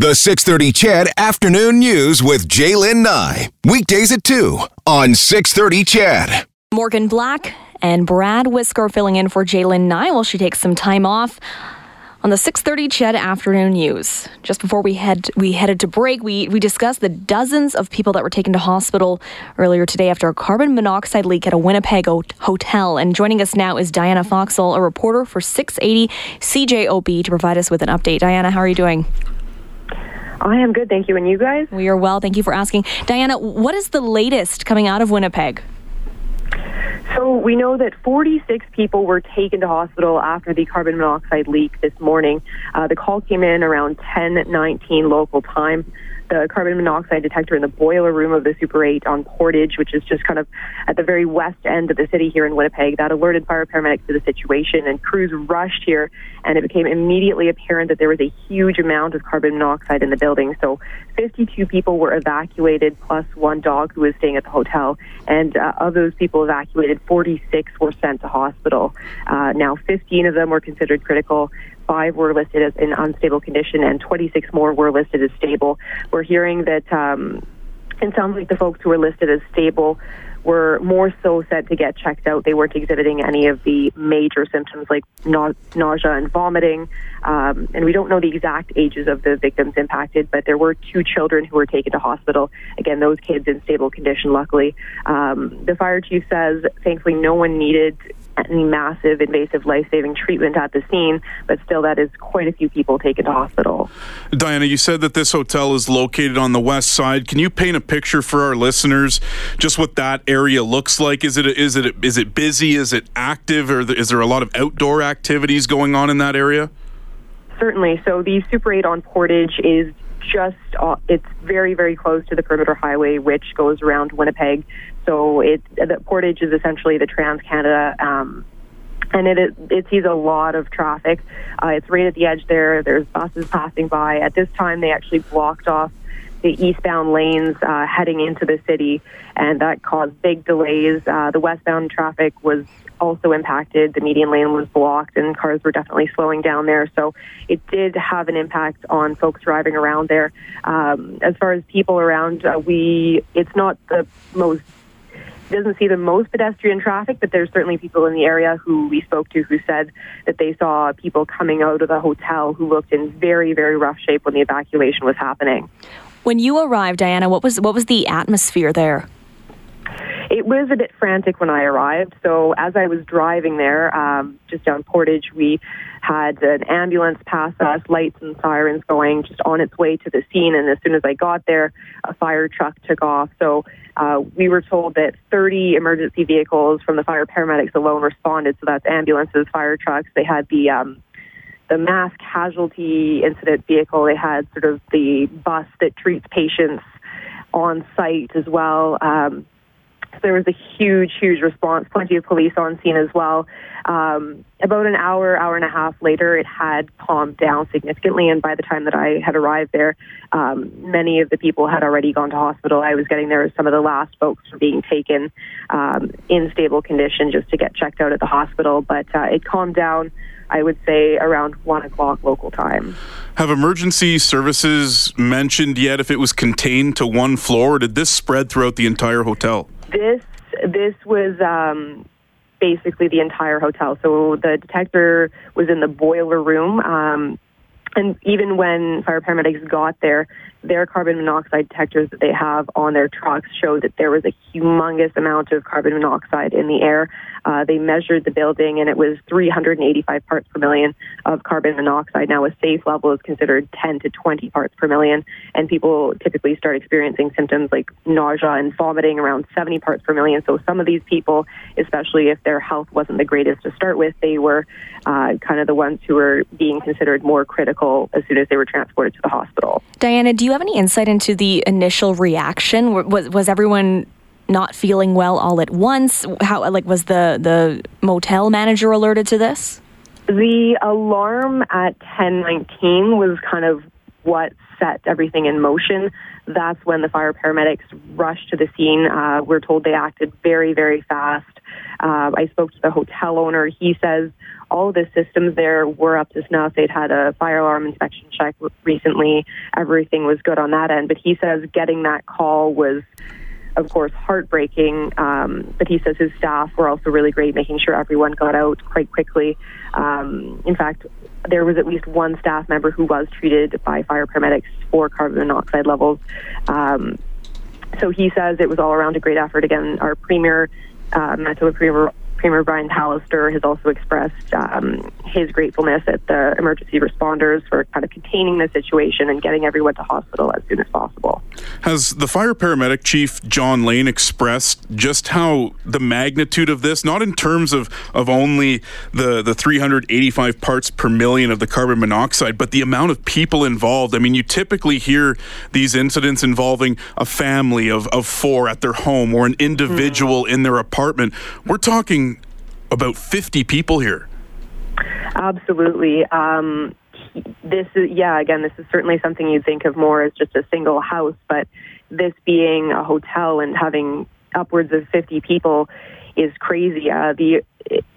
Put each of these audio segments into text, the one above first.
The 630 CHED Afternoon News with Jaylen Nye. Weekdays at 2 on 630 CHED. Morgan Black and Brad Whisker filling in for Jaylen Nye while she takes some time off on the 6:30 CHED Afternoon News. Just before we head we headed to break, we we discussed the dozens of people that were taken to hospital earlier today after a carbon monoxide leak at a Winnipeg hotel. And joining us now is Diana Foxall, a reporter for 680 CJOB, to provide us with an update. Diana, how are you doing? I am good, thank you. And you guys? We are well, thank you for asking. Diana, what is the latest coming out of Winnipeg? So we know that 46 people were taken to hospital after the carbon monoxide leak this morning. Uh, the call came in around 10:19 local time the carbon monoxide detector in the boiler room of the Super 8 on Portage, which is just kind of at the very west end of the city here in Winnipeg. That alerted fire paramedics to the situation, and crews rushed here, and it became immediately apparent that there was a huge amount of carbon monoxide in the building. So 52 people were evacuated, plus one dog who was staying at the hotel. And uh, of those people evacuated, 46 were sent to hospital. Uh, now, 15 of them were considered critical five were listed as in unstable condition, and 26 more were listed as stable. We're hearing that um, it sounds like the folks who were listed as stable were more so set to get checked out. They weren't exhibiting any of the major symptoms like na- nausea and vomiting. Um, and we don't know the exact ages of the victims impacted, but there were two children who were taken to hospital. Again, those kids in stable condition, luckily. Um, the fire chief says, thankfully, no one needed any massive invasive life-saving treatment at the scene, but still that is quite a few people taken to hospital. Diana, you said that this hotel is located on the west side. Can you paint a picture for our listeners just what that area looks like? Is it is it is it busy? Is it active or is there a lot of outdoor activities going on in that area? Certainly. So the Super 8 on Portage is just uh, it's very very close to the perimeter highway which goes around winnipeg so it the portage is essentially the trans canada um, and it, it sees a lot of traffic uh, it's right at the edge there there's buses passing by at this time they actually blocked off the eastbound lanes uh, heading into the city, and that caused big delays. Uh, the westbound traffic was also impacted. The median lane was blocked, and cars were definitely slowing down there. So it did have an impact on folks driving around there. Um, as far as people around, uh, we it's not the most doesn't see the most pedestrian traffic, but there's certainly people in the area who we spoke to who said that they saw people coming out of the hotel who looked in very, very rough shape when the evacuation was happening. When you arrived, Diana, what was what was the atmosphere there? It was a bit frantic when I arrived. So as I was driving there, um, just down Portage, we had an ambulance pass us, lights and sirens going, just on its way to the scene. And as soon as I got there, a fire truck took off. So uh, we were told that 30 emergency vehicles from the fire paramedics alone responded. So that's ambulances, fire trucks. They had the um, the mass casualty incident vehicle. They had sort of the bus that treats patients on site as well. Um, there was a huge, huge response, plenty of police on scene as well. Um, about an hour, hour and a half later, it had calmed down significantly. And by the time that I had arrived there, um, many of the people had already gone to hospital. I was getting there as some of the last folks were being taken um, in stable condition just to get checked out at the hospital. But uh, it calmed down. I would say around one o'clock local time. Have emergency services mentioned yet if it was contained to one floor, or did this spread throughout the entire hotel? This this was um, basically the entire hotel. So the detector was in the boiler room. Um, and even when fire paramedics got there, their carbon monoxide detectors that they have on their trucks showed that there was a humongous amount of carbon monoxide in the air. Uh, they measured the building and it was 385 parts per million of carbon monoxide. Now, a safe level is considered 10 to 20 parts per million, and people typically start experiencing symptoms like nausea and vomiting around 70 parts per million. So, some of these people, especially if their health wasn't the greatest to start with, they were uh, kind of the ones who were being considered more critical as soon as they were transported to the hospital. Diana, do you have any insight into the initial reaction? Was, was everyone not feeling well all at once? How like was the the motel manager alerted to this? The alarm at 10:19 was kind of what set everything in motion. That's when the fire paramedics rushed to the scene. Uh, we're told they acted very, very fast. Uh, I spoke to the hotel owner. He says all the systems there were up to snuff. They'd had a fire alarm inspection check recently. Everything was good on that end. But he says getting that call was of course, heartbreaking. Um, but he says his staff were also really great, making sure everyone got out quite quickly. Um, in fact, there was at least one staff member who was treated by fire paramedics for carbon monoxide levels. Um, so he says it was all around a great effort. Again, our premier, uh, Manitoba Premier Premier Brian Pallister has also expressed um, his gratefulness at the emergency responders for kind of containing the situation and getting everyone to hospital as soon as possible. Has the fire paramedic chief John Lane expressed just how the magnitude of this, not in terms of, of only the, the 385 parts per million of the carbon monoxide, but the amount of people involved? I mean, you typically hear these incidents involving a family of, of four at their home or an individual mm. in their apartment. We're talking about 50 people here. Absolutely. Um, this is, yeah, again, this is certainly something you'd think of more as just a single house, but this being a hotel and having upwards of 50 people is crazy. Uh, the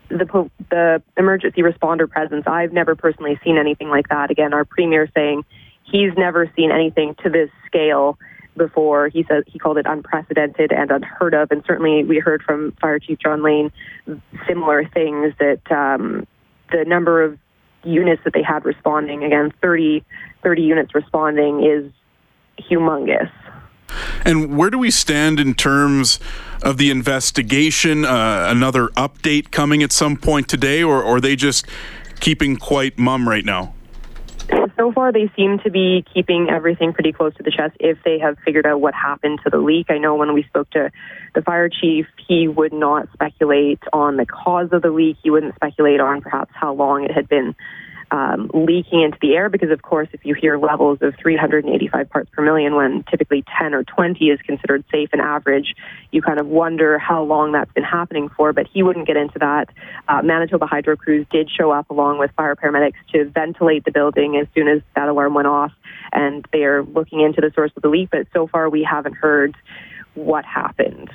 the the emergency responder presence. I've never personally seen anything like that. Again, our premier saying he's never seen anything to this scale before. He said he called it unprecedented and unheard of, and certainly we heard from Fire Chief John Lane similar things that um, the number of units that they had responding again 30, 30 units responding is humongous. And where do we stand in terms of the investigation? Uh, another update coming at some point today, or, or are they just keeping quite mum right now? So far they seem to be keeping everything pretty close to the chest if they have figured out what happened to the leak. I know when we spoke to the fire chief, he would not speculate on the cause of the leak. He wouldn't speculate on perhaps how long it had been um, leaking into the air because, of course, if you hear levels of 385 parts per million when typically 10 or 20 is considered safe and average, you kind of wonder how long that's been happening for. But he wouldn't get into that. Uh, Manitoba Hydro crews did show up along with fire paramedics to ventilate the building as soon as that alarm went off, and they are looking into the source of the leak. But so far, we haven't heard what happened.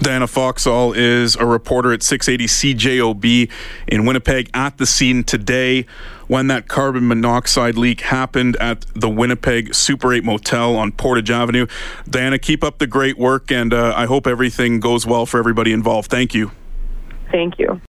Diana Foxall is a reporter at 680 CJOB in Winnipeg at the scene today when that carbon monoxide leak happened at the Winnipeg Super 8 Motel on Portage Avenue. Diana, keep up the great work, and uh, I hope everything goes well for everybody involved. Thank you. Thank you.